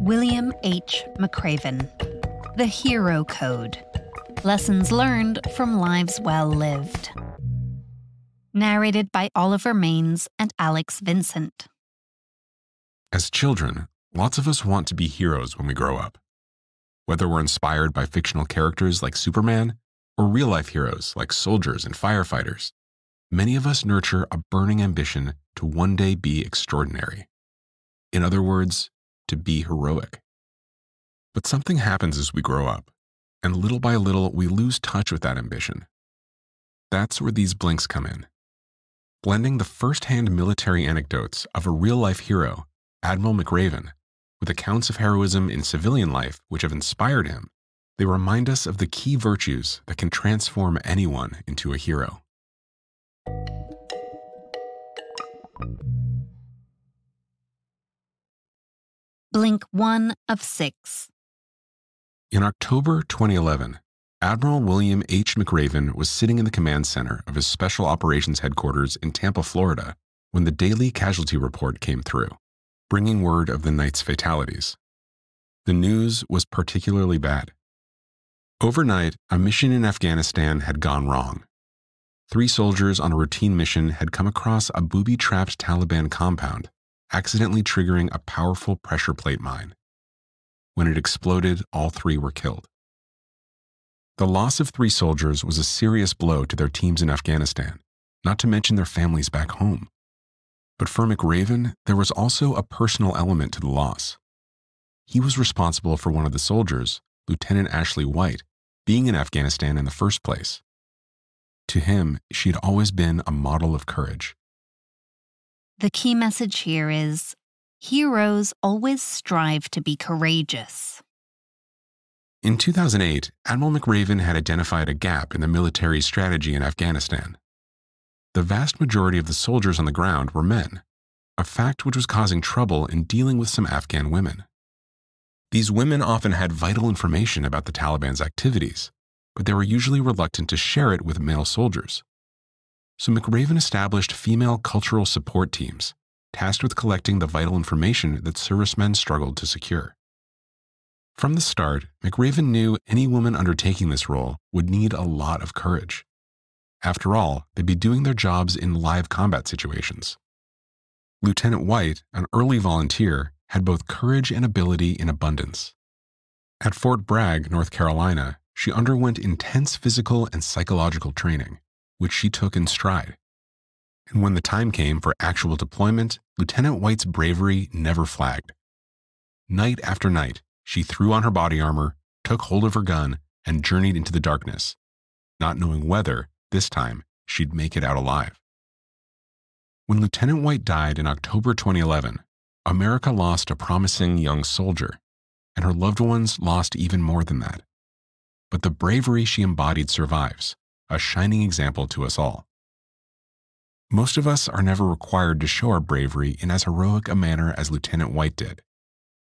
William H. McRaven. The Hero Code Lessons Learned from Lives Well Lived. Narrated by Oliver Maines and Alex Vincent. As children, lots of us want to be heroes when we grow up. Whether we're inspired by fictional characters like Superman or real life heroes like soldiers and firefighters, many of us nurture a burning ambition to one day be extraordinary. In other words, to be heroic. But something happens as we grow up, and little by little we lose touch with that ambition. That's where these blinks come in. Blending the first hand military anecdotes of a real life hero, Admiral McRaven, with accounts of heroism in civilian life which have inspired him, they remind us of the key virtues that can transform anyone into a hero. Blink 1 of 6. In October 2011, Admiral William H. McRaven was sitting in the command center of his Special Operations Headquarters in Tampa, Florida, when the daily casualty report came through, bringing word of the night's fatalities. The news was particularly bad. Overnight, a mission in Afghanistan had gone wrong. Three soldiers on a routine mission had come across a booby trapped Taliban compound accidentally triggering a powerful pressure plate mine. When it exploded, all three were killed. The loss of three soldiers was a serious blow to their teams in Afghanistan, not to mention their families back home. But for McRaven, there was also a personal element to the loss. He was responsible for one of the soldiers, Lieutenant Ashley White, being in Afghanistan in the first place. To him, she had always been a model of courage. The key message here is heroes always strive to be courageous. In 2008, Admiral McRaven had identified a gap in the military's strategy in Afghanistan. The vast majority of the soldiers on the ground were men, a fact which was causing trouble in dealing with some Afghan women. These women often had vital information about the Taliban's activities, but they were usually reluctant to share it with male soldiers so McRaven established female cultural support teams tasked with collecting the vital information that servicemen struggled to secure. From the start, McRaven knew any woman undertaking this role would need a lot of courage. After all, they'd be doing their jobs in live combat situations. Lieutenant White, an early volunteer, had both courage and ability in abundance. At Fort Bragg, North Carolina, she underwent intense physical and psychological training which she took in stride. And when the time came for actual deployment, Lieutenant White's bravery never flagged. Night after night, she threw on her body armor, took hold of her gun, and journeyed into the darkness, not knowing whether, this time, she'd make it out alive. When Lieutenant White died in October 2011, America lost a promising young soldier, and her loved ones lost even more than that. But the bravery she embodied survives, a shining example to us all. Most of us are never required to show our bravery in as heroic a manner as Lieutenant White did,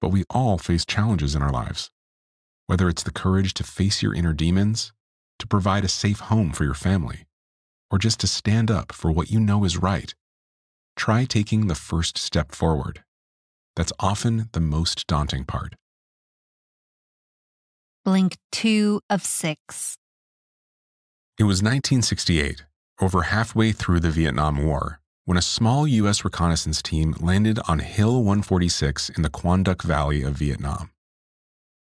but we all face challenges in our lives. Whether it's the courage to face your inner demons, to provide a safe home for your family, or just to stand up for what you know is right, try taking the first step forward. That's often the most daunting part. Blink 2 of 6. It was 1968, over halfway through the Vietnam War, when a small U.S. reconnaissance team landed on Hill 146 in the Quang Duc Valley of Vietnam.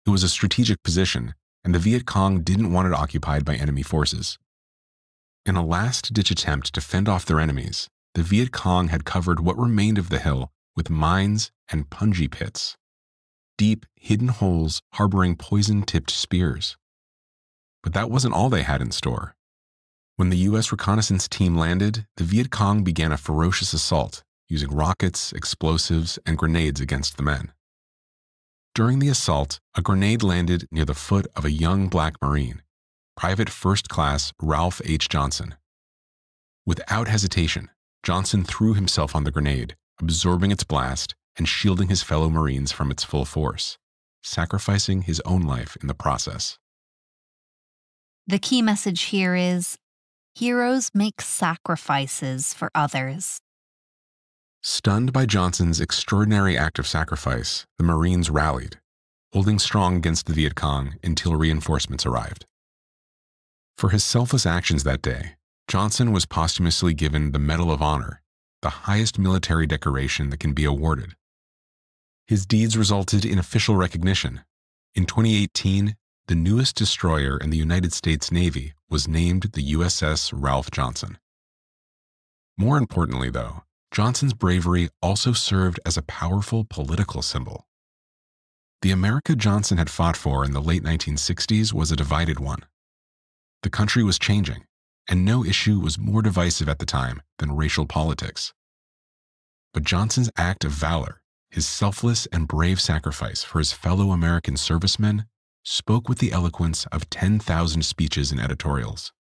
It was a strategic position, and the Viet Cong didn't want it occupied by enemy forces. In a last ditch attempt to fend off their enemies, the Viet Cong had covered what remained of the hill with mines and punji pits, deep, hidden holes harboring poison tipped spears. But that wasn't all they had in store. When the U.S. reconnaissance team landed, the Viet Cong began a ferocious assault, using rockets, explosives, and grenades against the men. During the assault, a grenade landed near the foot of a young black Marine, Private First Class Ralph H. Johnson. Without hesitation, Johnson threw himself on the grenade, absorbing its blast and shielding his fellow Marines from its full force, sacrificing his own life in the process. The key message here is heroes make sacrifices for others. Stunned by Johnson's extraordinary act of sacrifice, the Marines rallied, holding strong against the Viet Cong until reinforcements arrived. For his selfless actions that day, Johnson was posthumously given the Medal of Honor, the highest military decoration that can be awarded. His deeds resulted in official recognition. In 2018, the newest destroyer in the United States Navy was named the USS Ralph Johnson. More importantly, though, Johnson's bravery also served as a powerful political symbol. The America Johnson had fought for in the late 1960s was a divided one. The country was changing, and no issue was more divisive at the time than racial politics. But Johnson's act of valor, his selfless and brave sacrifice for his fellow American servicemen, spoke with the eloquence of 10,000 speeches and editorials.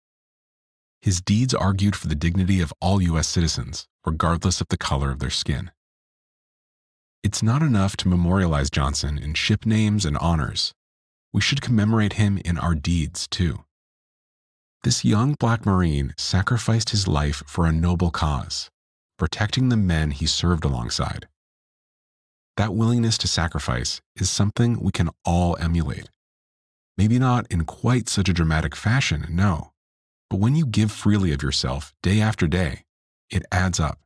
His deeds argued for the dignity of all U.S. citizens, regardless of the color of their skin. It's not enough to memorialize Johnson in ship names and honors. We should commemorate him in our deeds, too. This young black Marine sacrificed his life for a noble cause, protecting the men he served alongside. That willingness to sacrifice is something we can all emulate. Maybe not in quite such a dramatic fashion, no, but when you give freely of yourself day after day, it adds up.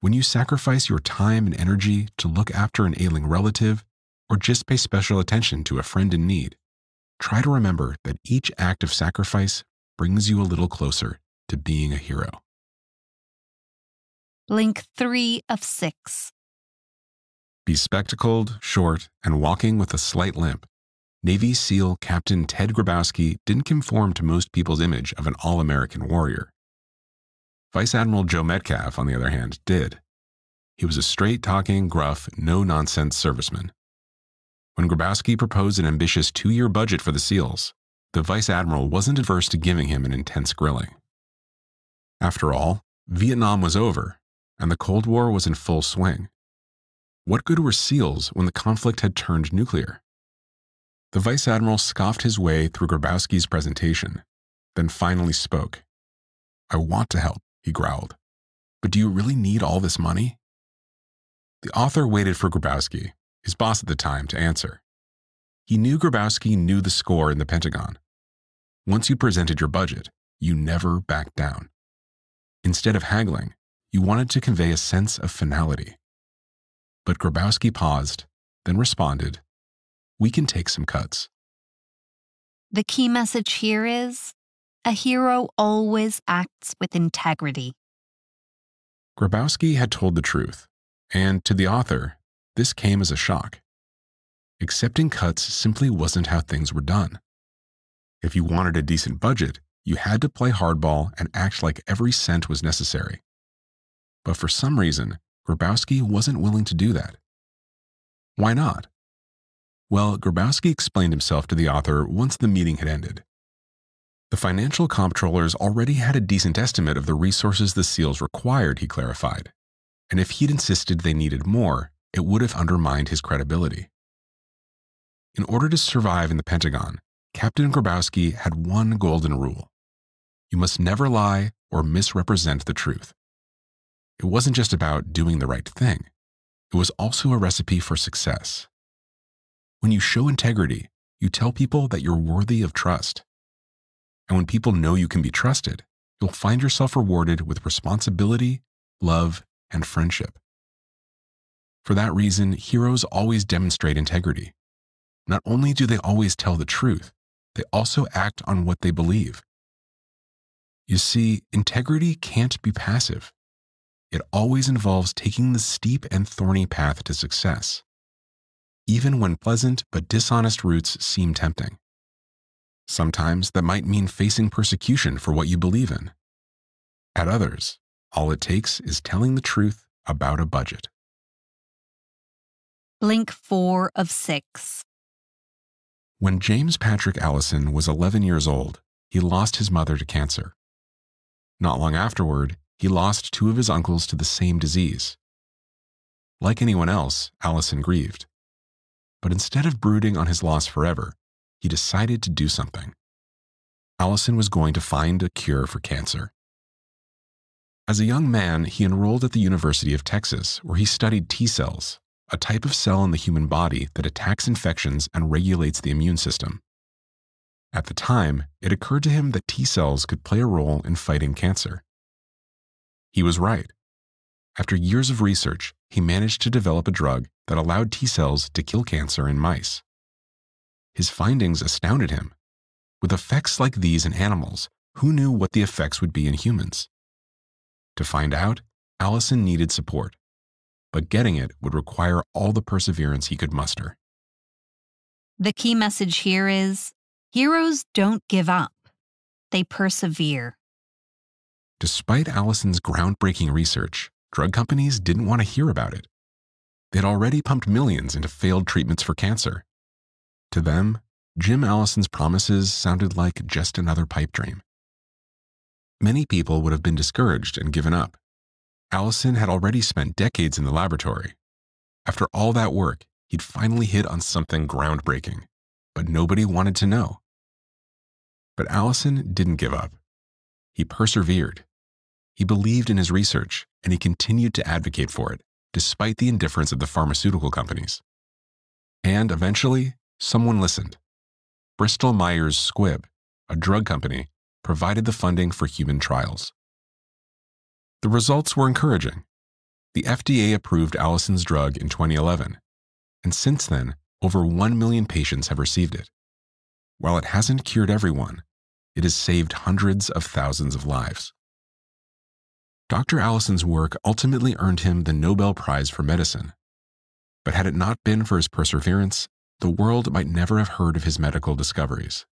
When you sacrifice your time and energy to look after an ailing relative or just pay special attention to a friend in need, try to remember that each act of sacrifice brings you a little closer to being a hero. Link 3 of 6. Be spectacled, short, and walking with a slight limp. Navy SEAL Captain Ted Grabowski didn't conform to most people's image of an all American warrior. Vice Admiral Joe Metcalf, on the other hand, did. He was a straight talking, gruff, no nonsense serviceman. When Grabowski proposed an ambitious two year budget for the SEALs, the vice admiral wasn't averse to giving him an intense grilling. After all, Vietnam was over, and the Cold War was in full swing. What good were SEALs when the conflict had turned nuclear? The vice admiral scoffed his way through Grabowski's presentation, then finally spoke. I want to help, he growled. But do you really need all this money? The author waited for Grabowski, his boss at the time, to answer. He knew Grabowski knew the score in the Pentagon. Once you presented your budget, you never backed down. Instead of haggling, you wanted to convey a sense of finality. But Grabowski paused, then responded, We can take some cuts. The key message here is a hero always acts with integrity. Grabowski had told the truth, and to the author, this came as a shock. Accepting cuts simply wasn't how things were done. If you wanted a decent budget, you had to play hardball and act like every cent was necessary. But for some reason, Grabowski wasn't willing to do that. Why not? Well, Grabowski explained himself to the author once the meeting had ended. The financial comptrollers already had a decent estimate of the resources the SEALs required, he clarified. And if he'd insisted they needed more, it would have undermined his credibility. In order to survive in the Pentagon, Captain Grabowski had one golden rule you must never lie or misrepresent the truth. It wasn't just about doing the right thing, it was also a recipe for success. When you show integrity, you tell people that you're worthy of trust. And when people know you can be trusted, you'll find yourself rewarded with responsibility, love, and friendship. For that reason, heroes always demonstrate integrity. Not only do they always tell the truth, they also act on what they believe. You see, integrity can't be passive. It always involves taking the steep and thorny path to success, even when pleasant but dishonest routes seem tempting. Sometimes that might mean facing persecution for what you believe in. At others, all it takes is telling the truth about a budget. Link 4 of 6. When James Patrick Allison was 11 years old, he lost his mother to cancer. Not long afterward, he lost two of his uncles to the same disease. Like anyone else, Allison grieved. But instead of brooding on his loss forever, he decided to do something. Allison was going to find a cure for cancer. As a young man, he enrolled at the University of Texas, where he studied T cells, a type of cell in the human body that attacks infections and regulates the immune system. At the time, it occurred to him that T cells could play a role in fighting cancer. He was right. After years of research, he managed to develop a drug that allowed T cells to kill cancer in mice. His findings astounded him. With effects like these in animals, who knew what the effects would be in humans? To find out, Allison needed support, but getting it would require all the perseverance he could muster. The key message here is heroes don't give up, they persevere. Despite Allison's groundbreaking research, drug companies didn't want to hear about it. They'd already pumped millions into failed treatments for cancer. To them, Jim Allison's promises sounded like just another pipe dream. Many people would have been discouraged and given up. Allison had already spent decades in the laboratory. After all that work, he'd finally hit on something groundbreaking, but nobody wanted to know. But Allison didn't give up. He persevered. He believed in his research, and he continued to advocate for it, despite the indifference of the pharmaceutical companies. And eventually, someone listened. Bristol Myers Squibb, a drug company, provided the funding for human trials. The results were encouraging. The FDA approved Allison's drug in 2011, and since then, over 1 million patients have received it. While it hasn't cured everyone, it has saved hundreds of thousands of lives. Dr. Allison's work ultimately earned him the Nobel Prize for Medicine. But had it not been for his perseverance, the world might never have heard of his medical discoveries.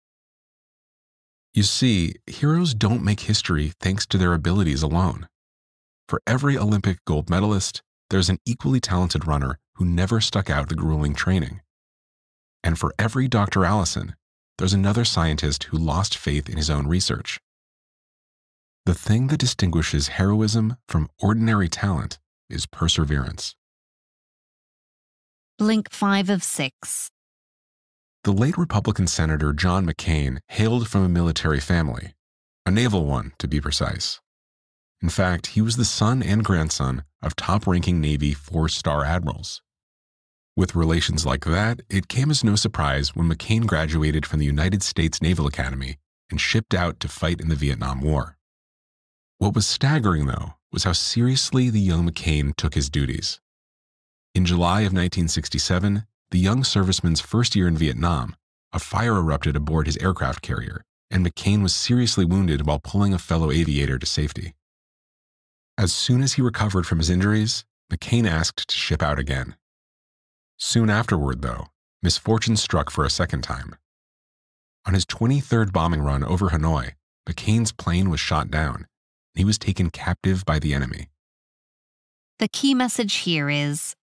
You see, heroes don't make history thanks to their abilities alone. For every Olympic gold medalist, there's an equally talented runner who never stuck out the grueling training. And for every Dr. Allison, there's another scientist who lost faith in his own research. The thing that distinguishes heroism from ordinary talent is perseverance. Blink 5 of 6. The late Republican Senator John McCain hailed from a military family, a naval one to be precise. In fact, he was the son and grandson of top ranking Navy four star admirals. With relations like that, it came as no surprise when McCain graduated from the United States Naval Academy and shipped out to fight in the Vietnam War. What was staggering, though, was how seriously the young McCain took his duties. In July of 1967, the young serviceman's first year in Vietnam, a fire erupted aboard his aircraft carrier, and McCain was seriously wounded while pulling a fellow aviator to safety. As soon as he recovered from his injuries, McCain asked to ship out again. Soon afterward, though, misfortune struck for a second time. On his 23rd bombing run over Hanoi, McCain's plane was shot down, he was taken captive by the enemy. The key message here is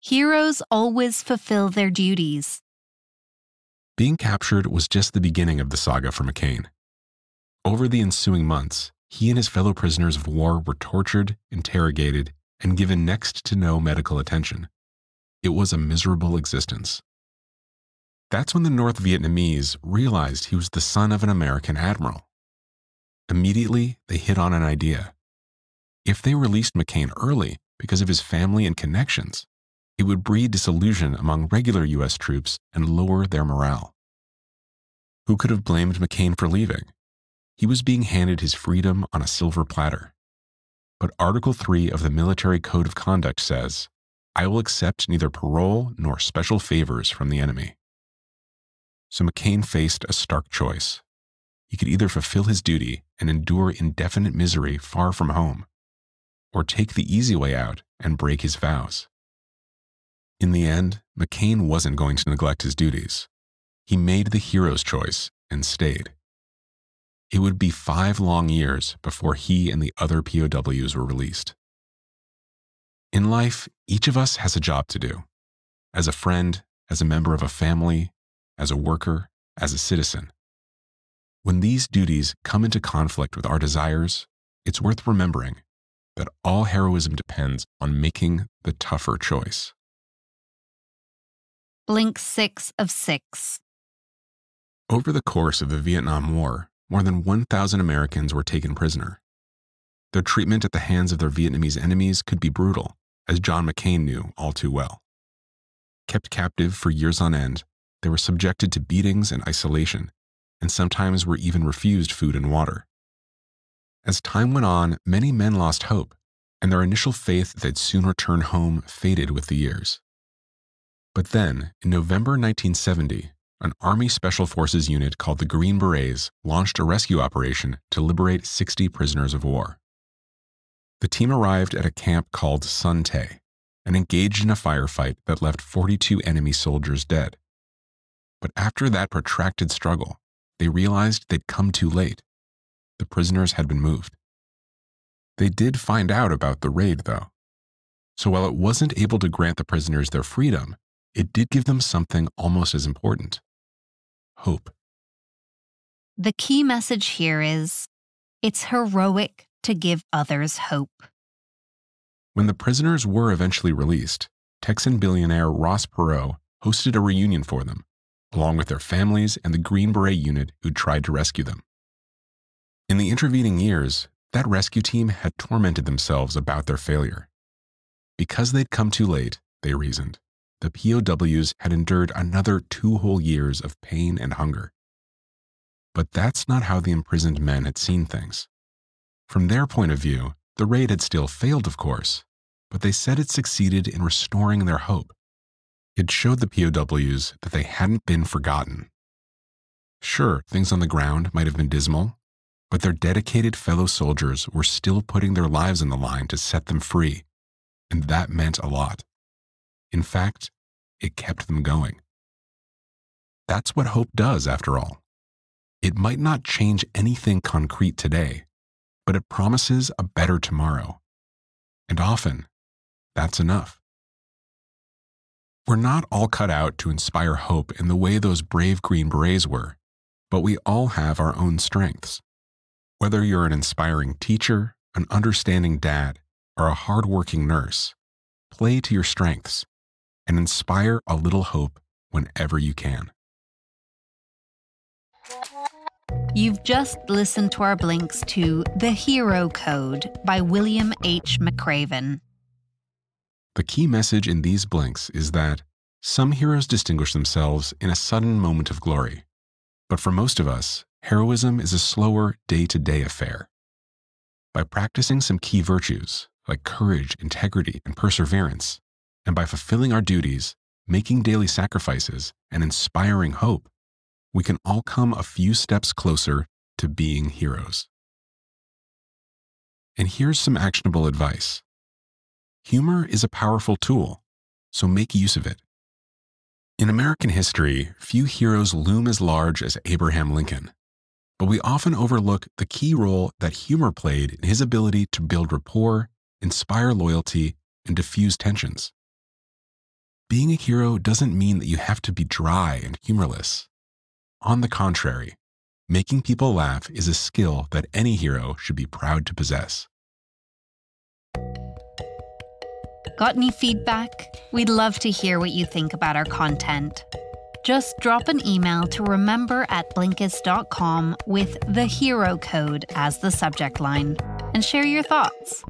heroes always fulfill their duties. Being captured was just the beginning of the saga for McCain. Over the ensuing months, he and his fellow prisoners of war were tortured, interrogated, and given next to no medical attention. It was a miserable existence. That's when the North Vietnamese realized he was the son of an American admiral. Immediately, they hit on an idea. If they released McCain early because of his family and connections, it would breed disillusion among regular U.S. troops and lower their morale. Who could have blamed McCain for leaving? he was being handed his freedom on a silver platter. But Article 3 of the Military Code of Conduct says, I will accept neither parole nor special favors from the enemy. So McCain faced a stark choice. He could either fulfill his duty and endure indefinite misery far from home, or take the easy way out and break his vows. In the end, McCain wasn't going to neglect his duties. He made the hero's choice and stayed. It would be five long years before he and the other POWs were released. In life, each of us has a job to do as a friend, as a member of a family, as a worker, as a citizen. When these duties come into conflict with our desires, it's worth remembering that all heroism depends on making the tougher choice. Blink 6 of 6. Over the course of the Vietnam War, more than 1,000 Americans were taken prisoner. their treatment at the hands of their Vietnamese enemies could be brutal, as John McCain knew all too well. Kept captive for years on end, they were subjected to beatings and isolation, and sometimes were even refused food and water. As time went on, many men lost hope, and their initial faith that they'd soon return home faded with the years. But then, in November 1970, an Army Special Forces unit called the Green Berets launched a rescue operation to liberate 60 prisoners of war. The team arrived at a camp called Son Tay and engaged in a firefight that left 42 enemy soldiers dead. But after that protracted struggle, they realized they'd come too late. The prisoners had been moved. They did find out about the raid, though. So while it wasn't able to grant the prisoners their freedom, it did give them something almost as important hope. The key message here is it's heroic to give others hope. When the prisoners were eventually released, Texan billionaire Ross Perot hosted a reunion for them, along with their families and the Green Beret unit who'd tried to rescue them. In the intervening years, that rescue team had tormented themselves about their failure. Because they'd come too late, they reasoned, the POWs had endured another two whole years of pain and hunger. But that's not how the imprisoned men had seen things. From their point of view, the raid had still failed, of course, but they said it succeeded in restoring their hope. It showed the POWs that they hadn't been forgotten. Sure, things on the ground might have been dismal, but their dedicated fellow soldiers were still putting their lives on the line to set them free, and that meant a lot. In fact, it kept them going. That's what hope does, after all. It might not change anything concrete today, but it promises a better tomorrow. And often, that's enough. We're not all cut out to inspire hope in the way those brave Green Berets were, but we all have our own strengths. Whether you're an inspiring teacher, an understanding dad, or a hardworking nurse, play to your strengths and inspire a little hope whenever you can. You've just listened to our blinks to The Hero Code by William H. McRaven. The key message in these blinks is that some heroes distinguish themselves in a sudden moment of glory. But for most of us, heroism is a slower, day to day affair. By practicing some key virtues like courage, integrity, and perseverance, and by fulfilling our duties, making daily sacrifices, and inspiring hope, we can all come a few steps closer to being heroes. And here's some actionable advice humor is a powerful tool, so make use of it. In American history, few heroes loom as large as Abraham Lincoln, but we often overlook the key role that humor played in his ability to build rapport, inspire loyalty, and diffuse tensions. Being a hero doesn't mean that you have to be dry and humorless. On the contrary, making people laugh is a skill that any hero should be proud to possess. Got any feedback? We'd love to hear what you think about our content. Just drop an email to remember at blinkist.com with the hero code as the subject line and share your thoughts.